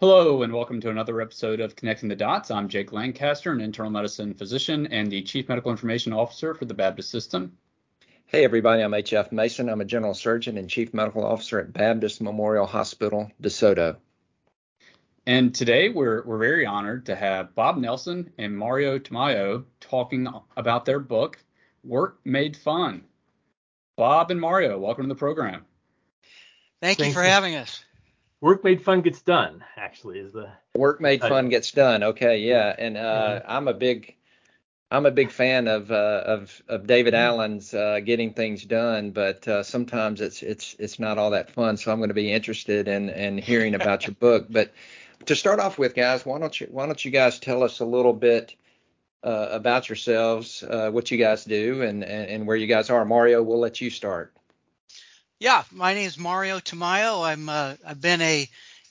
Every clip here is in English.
Hello, and welcome to another episode of Connecting the Dots. I'm Jake Lancaster, an internal medicine physician and the Chief Medical Information Officer for the Baptist System. Hey, everybody, I'm H.F. Mason. I'm a general surgeon and Chief Medical Officer at Baptist Memorial Hospital, DeSoto. And today we're, we're very honored to have Bob Nelson and Mario Tamayo talking about their book, Work Made Fun. Bob and Mario, welcome to the program. Thank, Thank you for you. having us work made fun gets done actually is the work made fun gets done. Okay yeah and uh, i'm a big i'm a big fan of uh, of of david mm-hmm. allen's uh, getting things done but uh, sometimes it's it's it's not all that fun so i'm going to be interested in in hearing about your book. But to start off with guys why don't you why don't you guys tell us a little bit uh, about yourselves uh, what you guys do and, and and where you guys are. Mario we'll let you start yeah, my name is Mario Tamayo. I'm uh, I've been a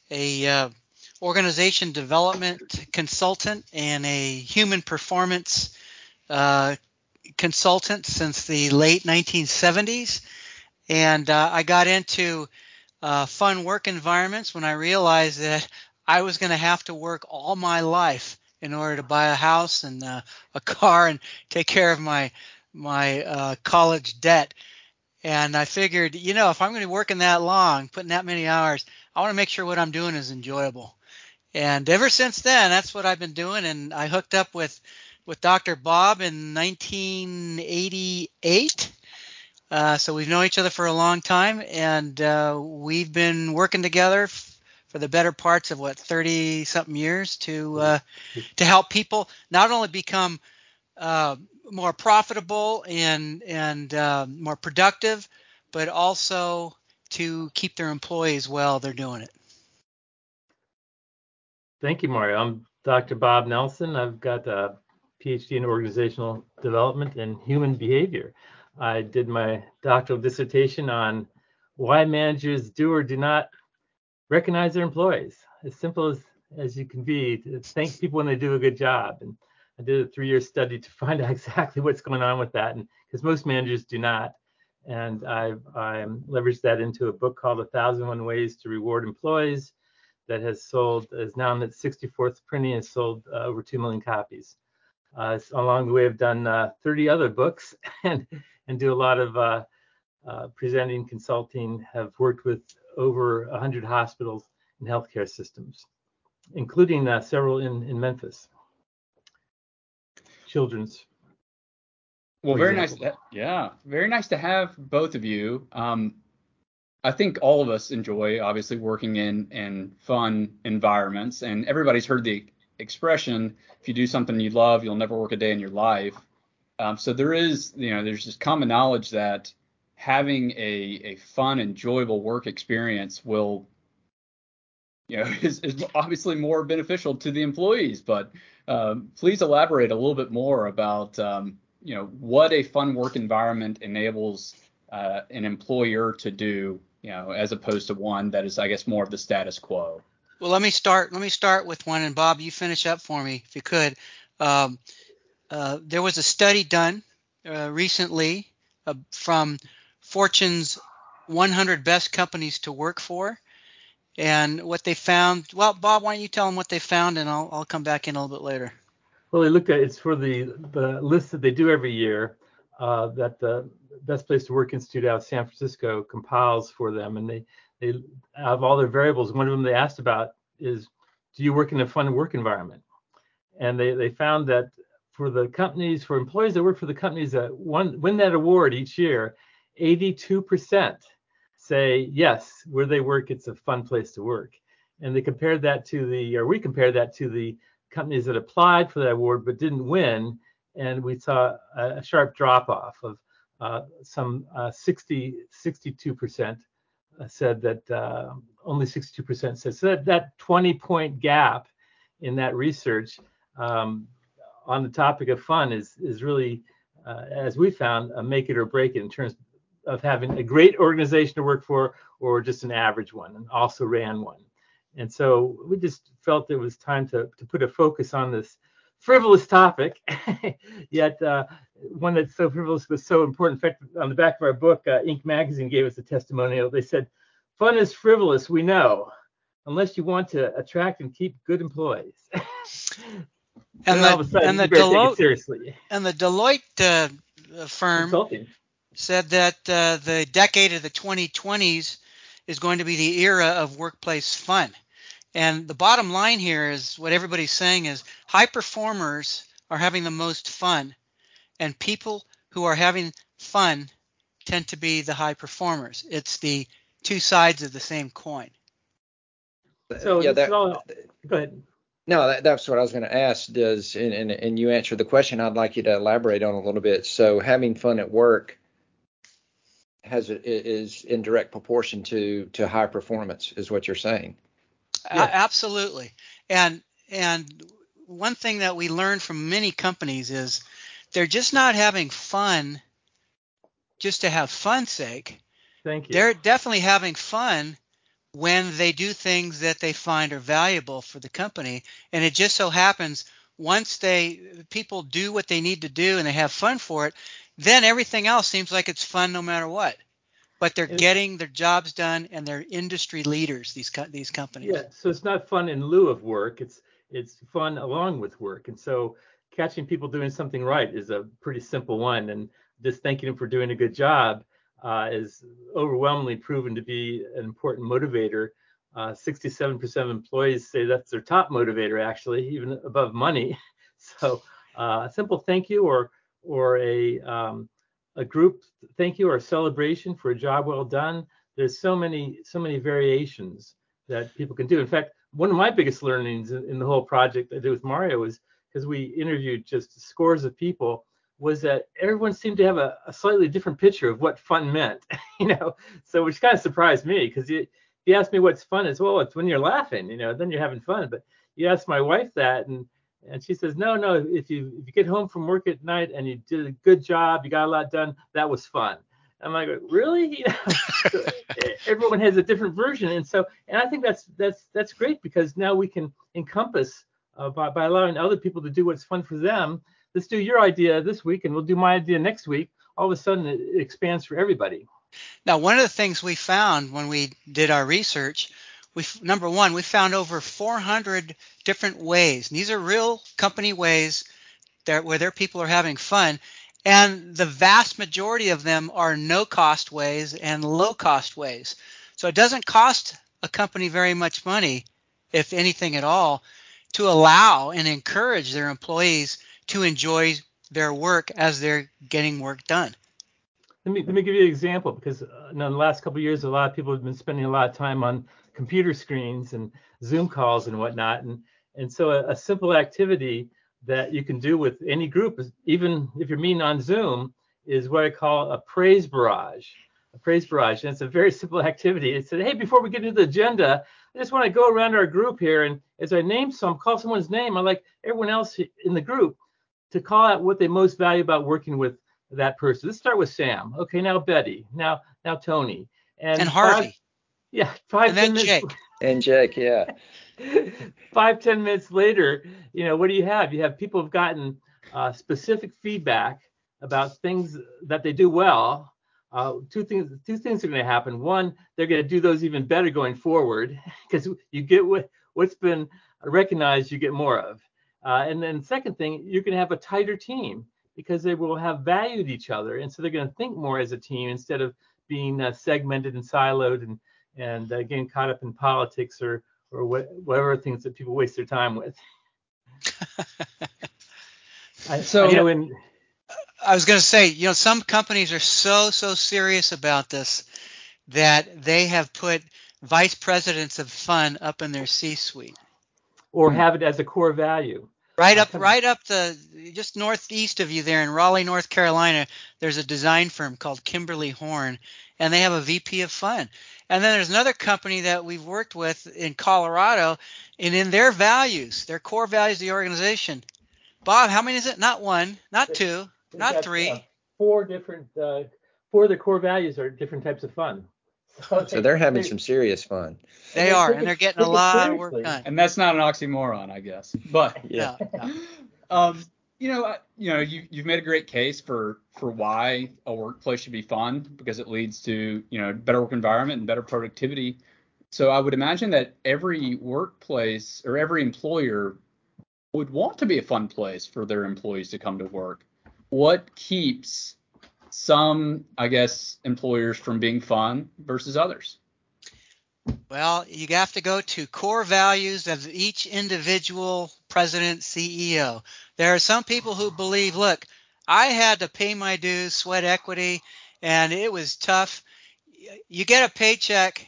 a uh, organization development consultant and a human performance uh, consultant since the late 1970s, and uh, I got into uh, fun work environments when I realized that I was going to have to work all my life in order to buy a house and uh, a car and take care of my my college debt. And I figured, you know, if I'm going to be working that long, putting that many hours, I want to make sure what I'm doing is enjoyable. And ever since then, that's what I've been doing. And I hooked up with with Dr. Bob in 1988. Uh, so we've known each other for a long time, and uh, we've been working together f- for the better parts of what 30 something years to uh, to help people not only become uh, more profitable and and uh, more productive, but also to keep their employees well. They're doing it. Thank you, Mario. I'm Dr. Bob Nelson. I've got a PhD in organizational development and human behavior. I did my doctoral dissertation on why managers do or do not recognize their employees. As simple as, as you can be, to thank people when they do a good job. And I did a three-year study to find out exactly what's going on with that, and because most managers do not. And I've I leveraged that into a book called A Thousand One Ways to Reward Employees that has sold, is now in its 64th printing, and sold uh, over 2 million copies. Uh, along the way, I've done uh, 30 other books and and do a lot of uh, uh, presenting, consulting. Have worked with over 100 hospitals and healthcare systems, including uh, several in in Memphis children's. Well, very example. nice. To, yeah, very nice to have both of you. Um, I think all of us enjoy obviously working in in fun environments, and everybody's heard the expression: if you do something you love, you'll never work a day in your life. Um, so there is, you know, there's just common knowledge that having a a fun, enjoyable work experience will you know, is, is obviously more beneficial to the employees. But um, please elaborate a little bit more about, um, you know, what a fun work environment enables uh, an employer to do, you know, as opposed to one that is, I guess, more of the status quo. Well, let me start. Let me start with one, and Bob, you finish up for me if you could. Um, uh, there was a study done uh, recently uh, from Fortune's 100 best companies to work for, and what they found. Well, Bob, why don't you tell them what they found, and I'll I'll come back in a little bit later. Well, they looked at it's for the the list that they do every year uh, that the Best Place to Work Institute out of San Francisco compiles for them, and they they have all their variables. One of them they asked about is, do you work in a fun work environment? And they they found that for the companies, for employees that work for the companies that won, win that award each year, 82 percent say yes, where they work, it's a fun place to work. And they compared that to the, or we compared that to the companies that applied for that award but didn't win, and we saw a, a sharp drop off of uh, some uh, 60, 62% said that uh, only 62% said so that, that 20 point gap in that research um, on the topic of fun is is really uh, as we found a make it or break it in terms of having a great organization to work for or just an average one and also ran one. And so we just felt it was time to, to put a focus on this frivolous topic, yet uh, one that's so frivolous was so important. In fact, on the back of our book, uh, Inc. magazine gave us a testimonial. They said, fun is frivolous, we know. unless you want to attract and keep good employees. and, the, sudden, and the Deloitte seriously. And the Deloitte uh, firm Consulting. Said that uh, the decade of the 2020s is going to be the era of workplace fun. And the bottom line here is what everybody's saying is high performers are having the most fun, and people who are having fun tend to be the high performers. It's the two sides of the same coin. So yeah, that, all, go ahead. No, that, that's what I was going to ask. Does and, and, and you answered the question. I'd like you to elaborate on a little bit. So having fun at work has is in direct proportion to to high performance, is what you're saying. Yeah. absolutely. And and one thing that we learned from many companies is they're just not having fun just to have fun's sake. Thank you. They're definitely having fun when they do things that they find are valuable for the company. And it just so happens once they people do what they need to do and they have fun for it, then everything else seems like it's fun no matter what. But they're getting their jobs done and they're industry leaders. These these companies. Yeah. So it's not fun in lieu of work. It's it's fun along with work. And so catching people doing something right is a pretty simple one. And just thanking them for doing a good job uh, is overwhelmingly proven to be an important motivator. Uh, 67% of employees say that's their top motivator, actually, even above money. So uh, a simple thank you or or a um, a group thank you or a celebration for a job well done. There's so many so many variations that people can do. In fact, one of my biggest learnings in, in the whole project I did with Mario was because we interviewed just scores of people was that everyone seemed to have a, a slightly different picture of what fun meant, you know. So which kind of surprised me because you you asked me what's fun as well, it's when you're laughing, you know, then you're having fun. But you asked my wife that and and she says, no, no, if you if you get home from work at night and you did a good job, you got a lot done, that was fun. I'm like, really? You know, everyone has a different version, and so and I think that's that's that's great because now we can encompass uh, by by allowing other people to do what's fun for them let's do your idea this week and we'll do my idea next week. All of a sudden, it expands for everybody. Now, one of the things we found when we did our research, we number one, we found over 400 different ways. And these are real company ways that where their people are having fun, and the vast majority of them are no cost ways and low cost ways. So it doesn't cost a company very much money, if anything at all, to allow and encourage their employees to enjoy their work as they're getting work done. Let me let me give you an example because uh, in the last couple of years, a lot of people have been spending a lot of time on computer screens and Zoom calls and whatnot, and and so a, a simple activity that you can do with any group, even if you're meeting on Zoom, is what I call a praise barrage. A praise barrage, and it's a very simple activity. It said, hey, before we get into the agenda, I just want to go around our group here, and as I name some, call someone's name, I like everyone else in the group to call out what they most value about working with that person. Let's start with Sam. Okay, now Betty. Now now Tony. And, and Harvey. Five, yeah, five and then minutes, Jake. And Jake, yeah. five ten minutes later, you know, what do you have? You have people have gotten uh, specific feedback about things that they do well. Uh, two things two things are going to happen. One, they're going to do those even better going forward because you get what what's been recognized, you get more of. Uh, and then second thing, you can have a tighter team because they will have valued each other, and so they're going to think more as a team instead of being uh, segmented and siloed and and uh, getting caught up in politics or or what, whatever things that people waste their time with. I, so I, you know, in, I was going to say, you know, some companies are so so serious about this that they have put vice presidents of fun up in their C-suite or hmm. have it as a core value. Right up, right up the just northeast of you there in Raleigh, North Carolina. There's a design firm called Kimberly Horn, and they have a VP of Fun. And then there's another company that we've worked with in Colorado, and in their values, their core values of the organization. Bob, how many is it? Not one, not two, not three. Uh, four different. Uh, four of the core values are different types of fun. So, they're having some serious fun. They are, and they're getting a lot of work done. And that's not an oxymoron, I guess. But yeah, um, you know, you know, you you've made a great case for for why a workplace should be fun because it leads to you know better work environment and better productivity. So I would imagine that every workplace or every employer would want to be a fun place for their employees to come to work. What keeps some, I guess, employers from being fun versus others? Well, you have to go to core values of each individual president, CEO. There are some people who believe, look, I had to pay my dues, sweat equity, and it was tough. You get a paycheck,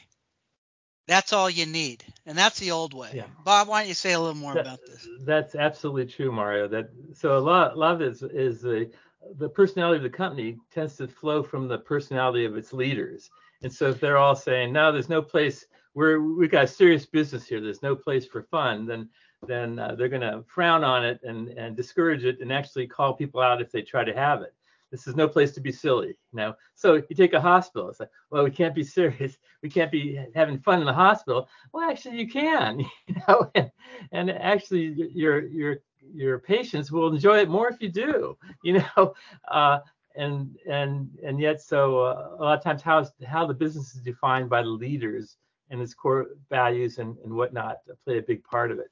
that's all you need, and that's the old way. Yeah. Bob, why don't you say a little more that, about this? That's absolutely true, Mario. That so a lot, a lot of it is, is the the personality of the company tends to flow from the personality of its leaders. And so if they're all saying, no, there's no place, we're we got serious business here. There's no place for fun. Then then uh, they're going to frown on it and and discourage it and actually call people out if they try to have it. This is no place to be silly, you know. So you take a hospital. It's like, well, we can't be serious. We can't be having fun in the hospital. Well, actually, you can, you know. And, and actually, your your your patients will enjoy it more if you do, you know. Uh, and and and yet, so uh, a lot of times, how how the business is defined by the leaders and its core values and, and whatnot play a big part of it.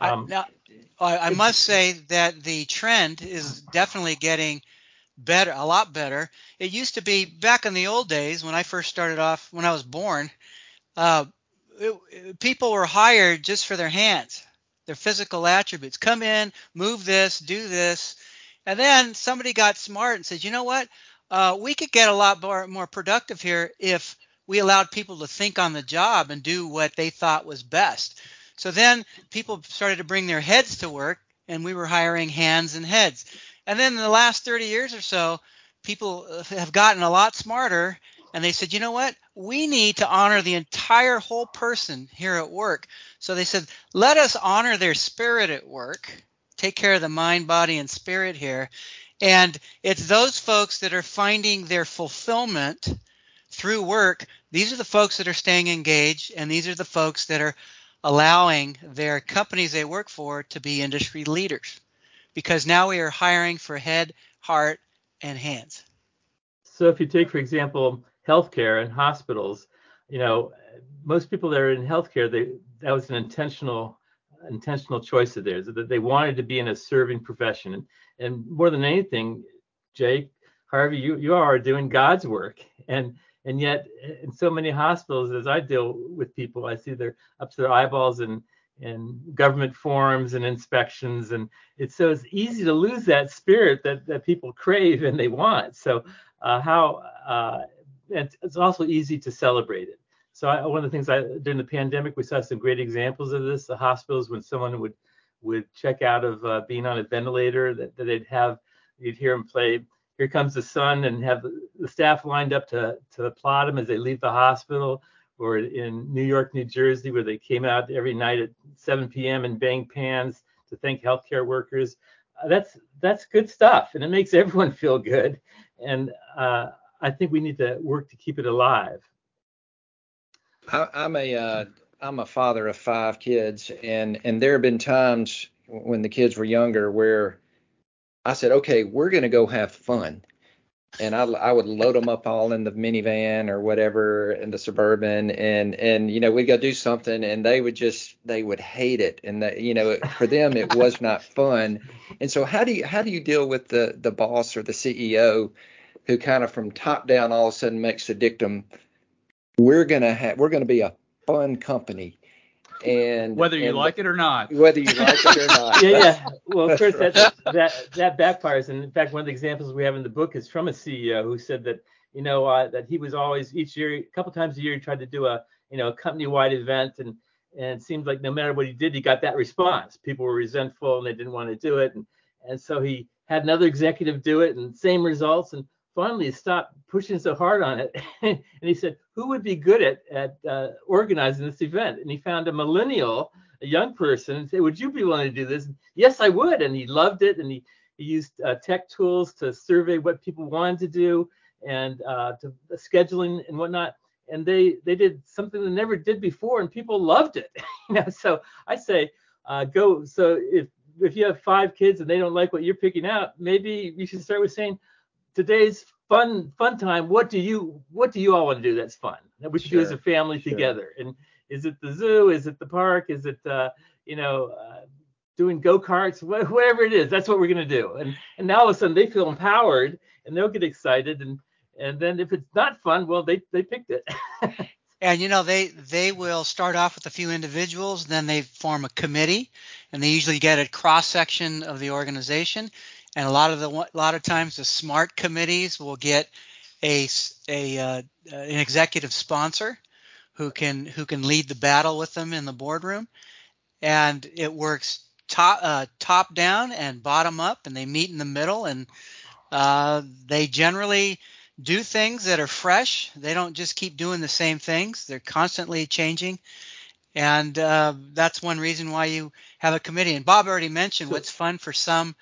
Um, I, now, I must say that the trend is definitely getting better, a lot better. It used to be back in the old days when I first started off, when I was born, uh, it, people were hired just for their hands, their physical attributes. Come in, move this, do this. And then somebody got smart and said, you know what? Uh, we could get a lot more, more productive here if we allowed people to think on the job and do what they thought was best. So then people started to bring their heads to work, and we were hiring hands and heads. And then in the last 30 years or so, people have gotten a lot smarter and they said, you know what? We need to honor the entire whole person here at work. So they said, let us honor their spirit at work, take care of the mind, body, and spirit here. And it's those folks that are finding their fulfillment through work. These are the folks that are staying engaged, and these are the folks that are allowing their companies they work for to be industry leaders because now we are hiring for head, heart, and hands. So if you take, for example, healthcare and hospitals, you know, most people that are in healthcare, they that was an intentional intentional choice of theirs that they wanted to be in a serving profession. And, and more than anything, Jake, Harvey, you you are doing God's work. And and yet in so many hospitals, as I deal with people, I see they're up to their eyeballs in and government forms and inspections and it's so it's easy to lose that spirit that, that people crave and they want so uh, how uh, it's also easy to celebrate it so I, one of the things I during the pandemic we saw some great examples of this the hospitals when someone would would check out of uh, being on a ventilator that, that they'd have you'd hear them play here comes the sun and have the staff lined up to to applaud them as they leave the hospital or in New York, New Jersey, where they came out every night at 7 p.m. and banged pans to thank healthcare workers. Uh, that's that's good stuff, and it makes everyone feel good. And uh, I think we need to work to keep it alive. I, I'm a uh, I'm a father of five kids, and and there have been times when the kids were younger where I said, okay, we're to go have fun and I, I would load them up all in the minivan or whatever in the suburban and and you know we'd go do something and they would just they would hate it and that you know for them it was not fun and so how do you how do you deal with the the boss or the CEO who kind of from top down all of a sudden makes the dictum we're gonna have we're gonna be a fun company. And whether you and like it or not. Whether you like it or not. Yeah yeah. Well of course that that that backfires. And in fact one of the examples we have in the book is from a ceo who said that you know uh, that he was always each year a couple times a year he tried to do a you know a company wide event. And and it seemed like no matter what he did he got that response. People were resentful and they didn't want to do it. And and so he had another executive do it and same results. And finally stopped pushing so hard on it. and he said, who would be good at, at uh, organizing this event? And he found a millennial, a young person, and said, would you be willing to do this? And, yes, I would. And he loved it. And he, he used uh, tech tools to survey what people wanted to do and uh, to scheduling and whatnot. And they they did something they never did before, and people loved it. you know, so I say, uh, go. So if if you have five kids and they don't like what you're picking out, maybe you should start with saying, today's fun fun time. What do you what do you all want to do that's fun that we should sure, do as a family sure. together? And is it the zoo? Is it the park? Is it uh, you know uh, doing go karts? Wh- whatever it is, that's what we're gonna do. And and now all of a sudden they feel empowered and they'll get excited and and then if it's not fun, well they they picked it. and you know they they will start off with a few individuals, then they form a committee, and they usually get a cross section of the organization. And a lot of the a lot of times the smart committees will get a a uh, an executive sponsor who can who can lead the battle with them in the boardroom, and it works top uh, top down and bottom up, and they meet in the middle, and uh, they generally do things that are fresh. They don't just keep doing the same things. They're constantly changing. And uh, that's one reason why you have a committee. And Bob already mentioned what's fun for some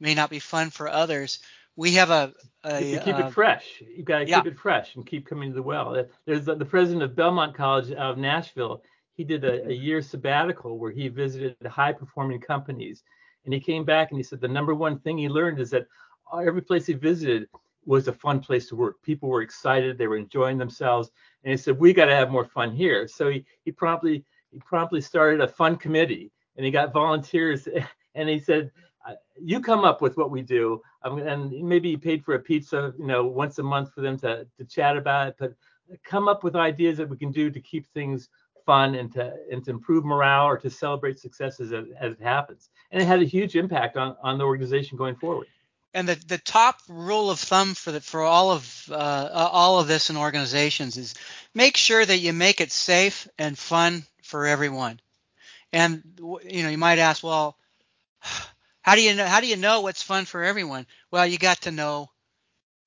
may not be fun for others. We have a, a to keep uh, it fresh. You got to yeah. keep it fresh and keep coming to the well. There's the, the president of Belmont College out of Nashville. He did a, a year sabbatical where he visited high performing companies, and he came back and he said the number one thing he learned is that every place he visited was a fun place to work. People were excited, they were enjoying themselves, and he said we got to have more fun here. So he he promptly he promptly started a fun committee, and he got volunteers, and he said you come up with what we do, and maybe he paid for a pizza, you know, once a month for them to to chat about it, but come up with ideas that we can do to keep things fun and to and to improve morale or to celebrate successes as, as it happens. And it had a huge impact on on the organization going forward and the, the top rule of thumb for the, for all of uh, all of this in organizations is make sure that you make it safe and fun for everyone. And you know, you might ask, well, how do you know how do you know what's fun for everyone? Well, you got to know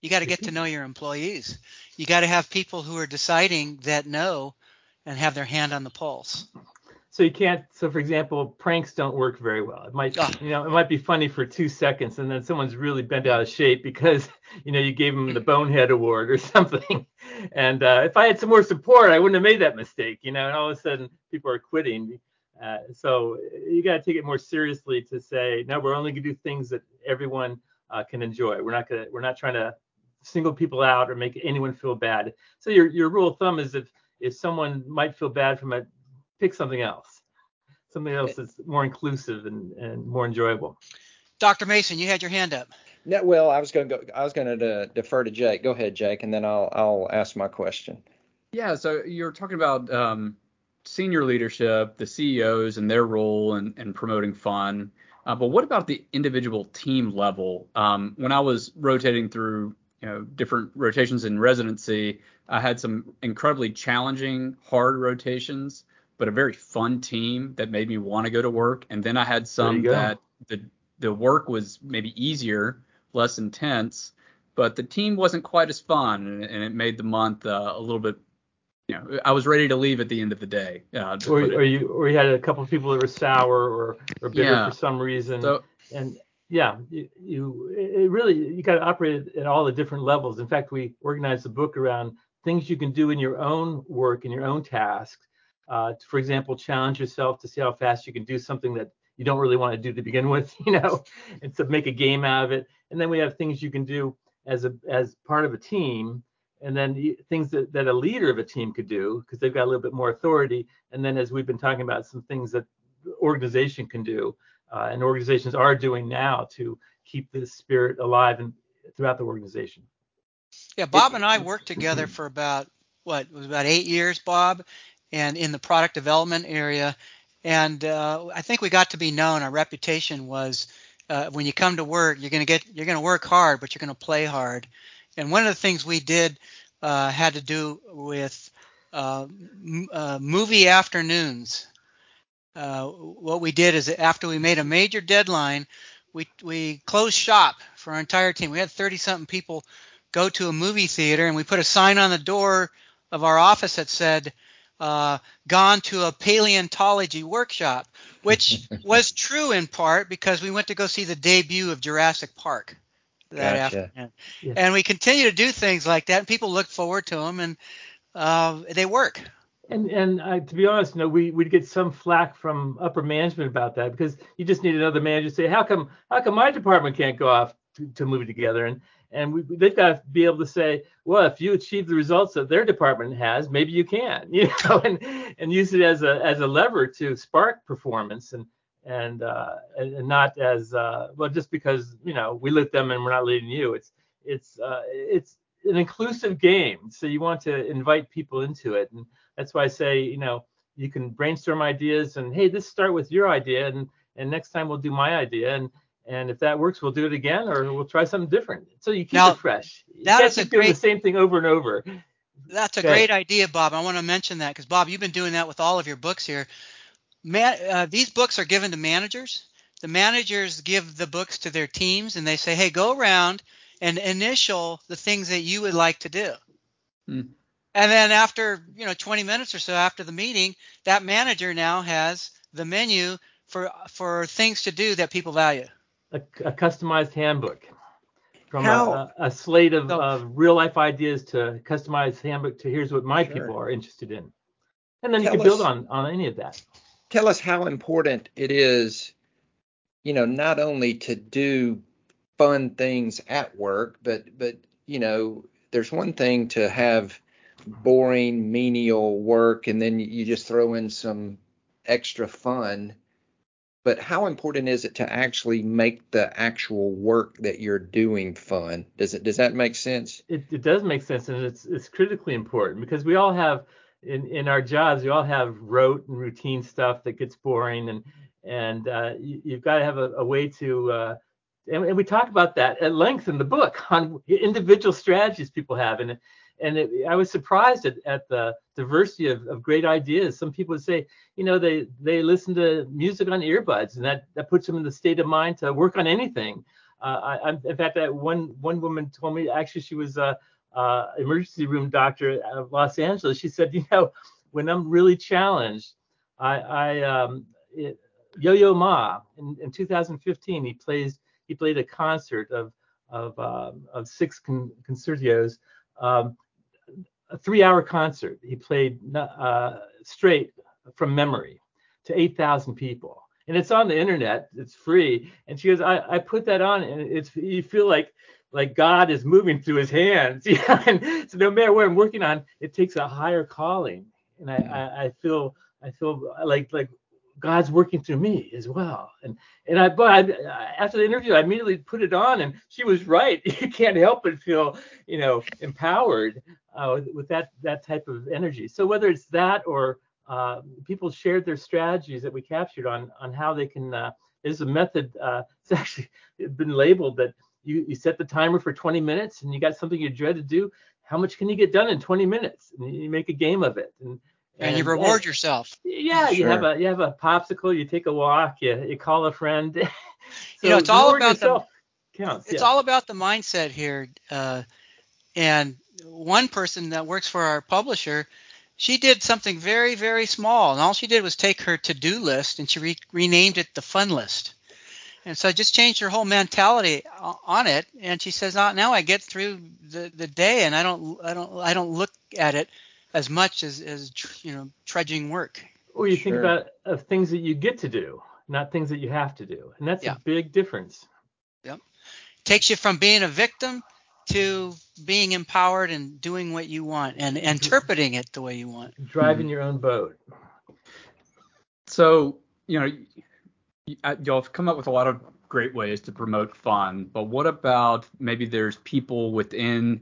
you got to get to know your employees. You got to have people who are deciding that know and have their hand on the pulse so you can't so for example pranks don't work very well it might oh. you know it might be funny for two seconds and then someone's really bent out of shape because you know you gave them the bonehead award or something and uh, if i had some more support i wouldn't have made that mistake you know and all of a sudden people are quitting uh, so you got to take it more seriously to say no we're only going to do things that everyone uh, can enjoy we're not going to we're not trying to single people out or make anyone feel bad so your your rule of thumb is if if someone might feel bad from a pick something else, something else that's more inclusive and, and more enjoyable. Dr. Mason, you had your hand up. Yeah, well, I was going to go. I was going to defer to Jake. Go ahead, Jake, and then I'll I'll ask my question. Yeah, so you're talking about um, senior leadership, the CEOs and their role in, in promoting fun. Uh, but what about the individual team level? Um, when I was rotating through you know different rotations in residency, I had some incredibly challenging, hard rotations but a very fun team that made me want to go to work. And then I had some that the the work was maybe easier, less intense, but the team wasn't quite as fun, and, and it made the month uh, a little bit. You know, I was ready to leave at the end of the day. Uh, or, or you or you had a couple of people that were sour or or bitter yeah. for some reason. So, and yeah, you, you it really you got to operate at all the different levels. In fact, we organized the book around things you can do in your own work in your own tasks uh, for example, challenge yourself to see how fast you can do something that you don't really want to do to begin with, you know, and to make a game out of it. And then we have things you can do as a as part of a team, and then things that, that a leader of a team could do because they've got a little bit more authority. And then as we've been talking about, some things that organization can do, uh, and organizations are doing now to keep this spirit alive and throughout the organization. Yeah, Bob and I worked together for about what it was about eight years, Bob, and in the product development area. And uh, I think we got to be known. Our reputation was uh, when you come to work, you're going to get you're going to work hard, but you're going to play hard. And one of the things we did uh, had to do with uh, m- uh, movie afternoons. Uh, what we did is after we made a major deadline, we we closed shop for our entire team. We had 30 something people go to a movie theater, and we put a sign on the door of our office that said uh, gone to a paleontology workshop, which was true in part because we went to go see the debut of Jurassic Park that gotcha. afternoon. Yeah. And we continue to do things like that, and people look forward to them, and uh, they work. And and uh, to be honest, you know, we we'd get some flack from upper management about that because you just need another manager to say, how come how come my department can't go off to, to move together? And and we, they've got to be able to say, well, if you achieve the results that their department has, maybe you can, you know, and and use it as a as a lever to spark performance and and uh, and not as uh, well just because you know we lit them and we're not leading you. It's it's uh, it's an inclusive game, so you want to invite people into it, and that's why I say you know you can brainstorm ideas and hey, this start with your idea and and next time we'll do my idea and and if that works, we'll do it again, or we'll try something different. So you keep now, it fresh. You that is a great, the same thing over and over. That's a okay. great idea, Bob. I want to mention that because Bob, you've been doing that with all of your books here. Man, uh, these books are given to managers. The managers give the books to their teams, and they say, "Hey, go around and initial the things that you would like to do." Hmm. And then after you know 20 minutes or so after the meeting, that manager now has the menu for for things to do that people value a, a customized handbook from a, a, slate of, so, of, real life ideas to customized handbook to here's what my sure. people are interested in. And then tell you can build on, on any of that. Tell us how important it is, you know, not only to do fun things at work, but but you know, there's one thing to have boring menial work and then you just throw in some extra fun but how important is it to actually make the actual work that you're doing fun? Does it does that make sense? It, it does make sense, and it's it's critically important because we all have in in our jobs we all have rote and routine stuff that gets boring, and and uh, you, have got to have a, a way to uh, and, and, we talk about that at length in the book on individual strategies people have, and and it, I was surprised at, at the diversity of, of great ideas. Some people would say, you know, they they listen to music on earbuds, and that that puts them in the state of mind to work on anything. Uh, I, in fact, that one one woman told me actually she was a, a emergency room doctor of Los Angeles. She said, you know, when I'm really challenged, I, I um, it, Yo-Yo Ma in, in 2015 he plays he played a concert of of um, of six con- concertos um, a three-hour concert. He played uh, straight from memory to 8,000 people, and it's on the internet. It's free. And she goes, I, I put that on, and it's you feel like like God is moving through His hands. Yeah. and so no matter what I'm working on, it takes a higher calling, and I, I, I feel I feel like like God's working through me as well. And and I but I, after the interview, I immediately put it on, and she was right. You can't help but feel you know empowered uh, with, with, that that type of energy. So whether it's that or uh, people shared their strategies that we captured on on how they can. Uh, there's a method. Uh, it's actually been labeled that you you set the timer for 20 minutes, and you got something you dread to do. How much can you get done in 20 minutes? And you make a game of it. And and, and you reward and, yourself. Yeah, sure. you have a you have a popsicle, you take a walk, you you call a friend. so you know, it's all about the counts, it's yeah. all about the mindset here. Uh, and one person that works for our publisher, she did something very very small, and all she did was take her to do list and she re- renamed it the fun list. And so I just changed her whole mentality on it, and she says, oh, "Now I get through the, the day, and I don't, I don't, I don't look at it as much as as you know trudging work. Or you sure. think about of things that you get to do, not things that you have to do, and that's yeah. a big difference. Yep, takes you from being a victim to being empowered and doing what you want and mm-hmm. interpreting it the way you want. Driving mm-hmm. your own boat. So you know, y'all have come up with a lot of great ways to promote fun, but what about maybe there's people within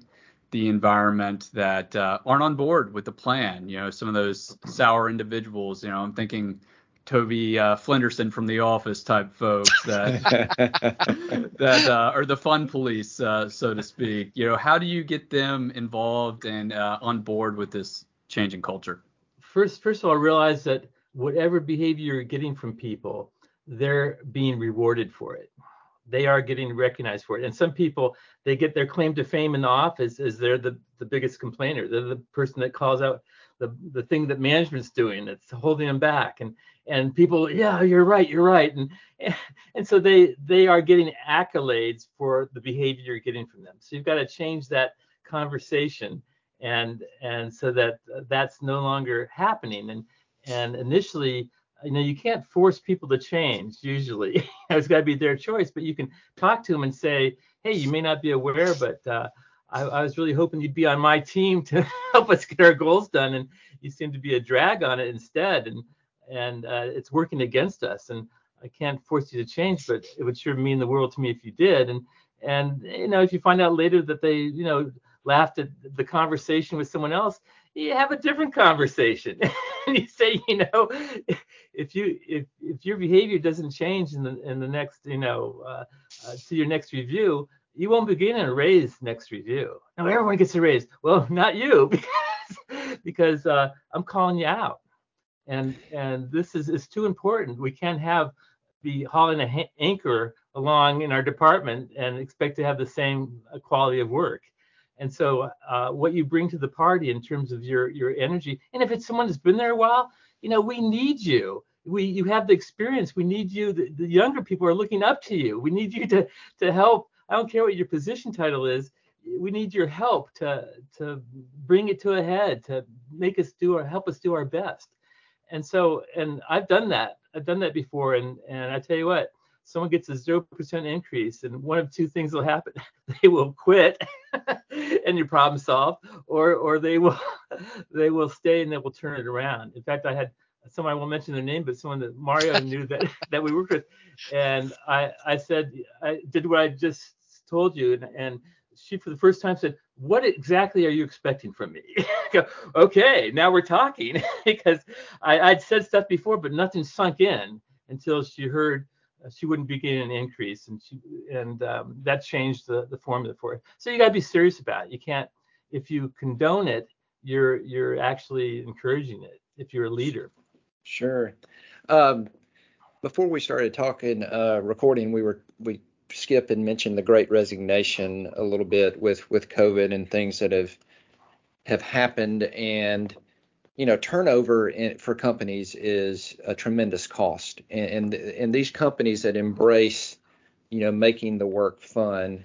the environment that uh, aren't on board with the plan. You know, some of those sour individuals. You know, I'm thinking Toby uh, Flenderson from The Office type folks that that uh, are the fun police, uh, so to speak. You know, how do you get them involved and uh, on board with this changing culture? First, first of all, realize that whatever behavior you're getting from people, they're being rewarded for it they are getting recognized for it. And some people, they get their claim to fame in the office as they're the, the biggest complainer. They're the person that calls out the, the thing that management's doing that's holding them back. And and people, yeah, you're right, you're right. And and so they they are getting accolades for the behavior you're getting from them. So you've got to change that conversation and and so that that's no longer happening. And and initially you know you can't force people to change usually. It's got to be their choice but you can talk to them and say hey you may not be aware but uh, I, I, was really hoping you'd be on my team to help us get our goals done and you seem to be a drag on it instead and and uh, it's working against us and i can't force you to change but it would sure mean the world to me if you did and and you know if you find out later that they you know laughed at the conversation with someone else you have a different conversation. And you say you know if you if if your behavior doesn't change in the in the next you know uh, uh, to your next review you won't be getting a raise next review. Now everyone gets a raise? Well not you because because uh, i'm calling you out. And and this is is too important. We can't have be hauling a ha- anchor along in our department and expect to have the same quality of work and so, uh, what you bring to the party in terms of your your energy, and if it's someone that's been there a while, you know, we need you. We you have the experience. We need you. The, the younger people are looking up to you. We need you to to help. I don't care what your position title is. We need your help to to bring it to a head, to make us do or help us do our best. And so, and I've done that. I've done that before. And and I tell you what, someone gets a 0% increase and one of two things will happen. They will quit and your problem solved or or they will they will stay and they will turn it around. In fact i had someone i won't mention their name but someone that mario knew that that we worked with. And i i said i did what i just told you. And, and she for the first time said what exactly are you expecting from me? Go, okay now we're talking. Because I, i'd said stuff before but nothing sunk in until she heard she wouldn't be getting an increase, and she and um, that changed the the formula for it. So you got to be serious about it. You can't if you condone it, you're you're actually encouraging it. If you're a leader. Sure. Um, before we started talking uh, recording, we were we skip and mentioned the Great Resignation a little bit with with COVID and things that have have happened and you know, turnover in, for companies is a tremendous cost, and, and and these companies that embrace, you know, making the work fun,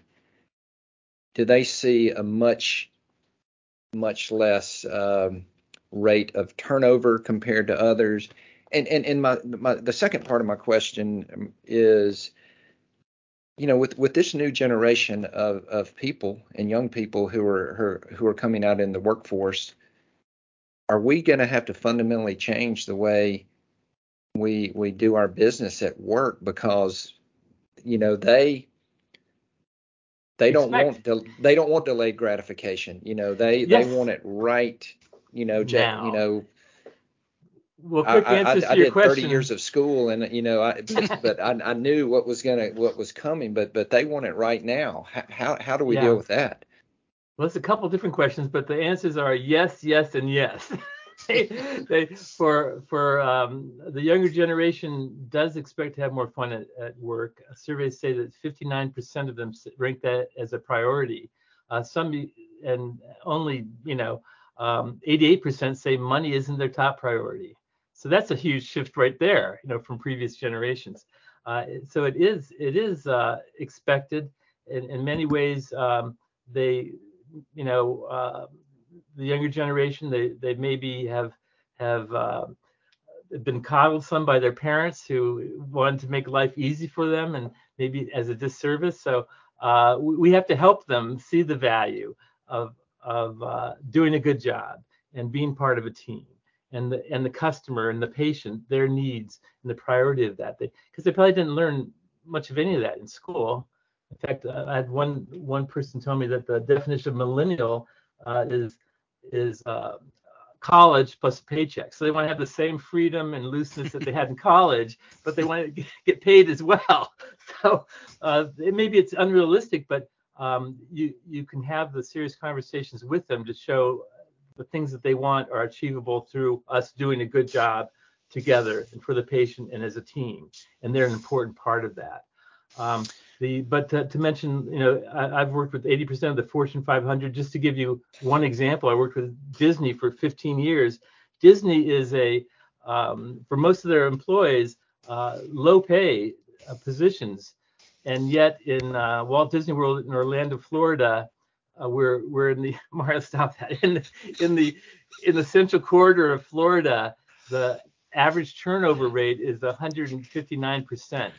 do they see a much much less um, rate of turnover compared to others? And and and my, my the second part of my question is, you know, with with this new generation of of people and young people who are who are coming out in the workforce are we going to have to fundamentally change the way we we do our business at work because you know they they don't want de- they don't want delayed gratification you know they yes. they want it right you know now. you know well, quick I, answers I, I, to your did question. 30 years of school, and you know, I, but I, I knew what was gonna, what was coming, but but they want it right now. How how, how do we yeah. deal with that? Well, it's a couple different questions, but the answers are yes, yes, and yes. they, they, for for um, the younger generation does expect to have more fun at, at work. Surveys say that 59% of them rank that as a priority. Uh, some and only you know um, 88% say money isn't their top priority. So that's a huge shift right there, you know, from previous generations. Uh, so it is it is uh, expected in, in many ways. Um, they you know, uh, the younger generation, they they maybe have have uh, been coddled some by their parents who wanted to make life easy for them and maybe as a disservice. So uh, we have to help them see the value of of uh, doing a good job and being part of a team and the and the customer and the patient their needs and the priority of that because they, they probably didn't learn much of any of that in school in fact, I had one one person tell me that the definition of millennial uh, is is uh, college plus a paycheck. So they want to have the same freedom and looseness that they had in college, but they want to get paid as well. So uh, it, maybe it's unrealistic, but um, you you can have the serious conversations with them to show the things that they want are achievable through us doing a good job together and for the patient and as a team, and they're an important part of that. Um, the, but to, to, mention, you know, I, have worked with 80% of the Fortune 500. Just to give you one example, I worked with Disney for 15 years. Disney is a, um, for most of their employees, uh, low pay uh, positions, and yet in uh, Walt Disney World in Orlando, Florida, uh, we're we're in the Mario stop that in the in the in the central corridor of Florida. The average turnover rate is 159%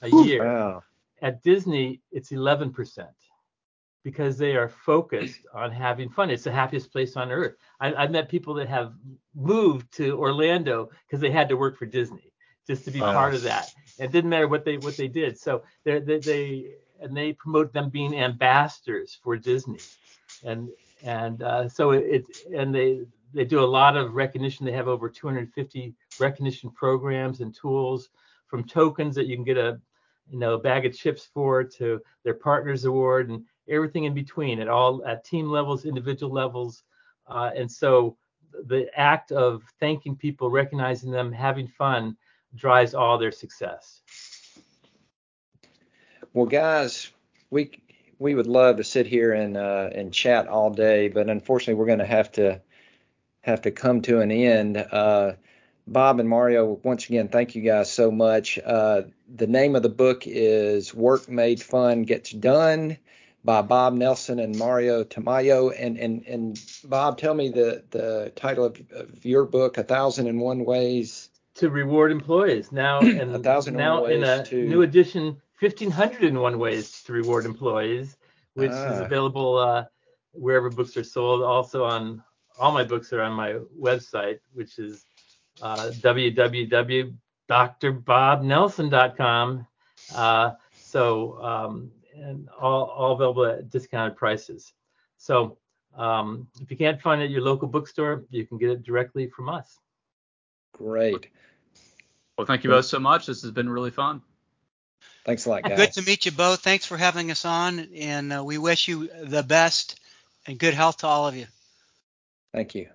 a year. Wow. At Disney, it's 11% because they are focused on having fun. It's the happiest place on earth. I, I've met people that have moved to Orlando because they had to work for Disney just to be part of that. It didn't matter what they what they did. So they they, they and they promote them being ambassadors for Disney, and and uh, so it and they they do a lot of recognition. They have over 250 recognition programs and tools, from tokens that you can get a you know a bag of chips for to their partners award and everything in between at all at team levels, individual levels, uh, and so the act of thanking people, recognizing them, having fun drives all their success. Well, guys, we we would love to sit here and uh, and chat all day, but unfortunately, we're going to have to have to come to an end. Uh, Bob and Mario, once again, thank you guys so much. Uh, the name of the book is Work Made Fun Gets Done by Bob Nelson and Mario Tamayo. And and and Bob, tell me the the title of, of your book, A Thousand and One Ways. to reward employees now and A thousand now one in a to- new edition 1501 ways to reward employees which is Ah. available uh, wherever books are sold also on all my books are on my website which is uh, www.drbobnelson.com uh, so um, and all, all available at discounted prices so um, if you can't find it at your local bookstore you can get it directly from us Great. Well, thank you both so much. This has been really fun. Thanks a lot, guys. Good to meet you both. Thanks for having us on, and uh, we wish you the best and good health to all of you. Thank you.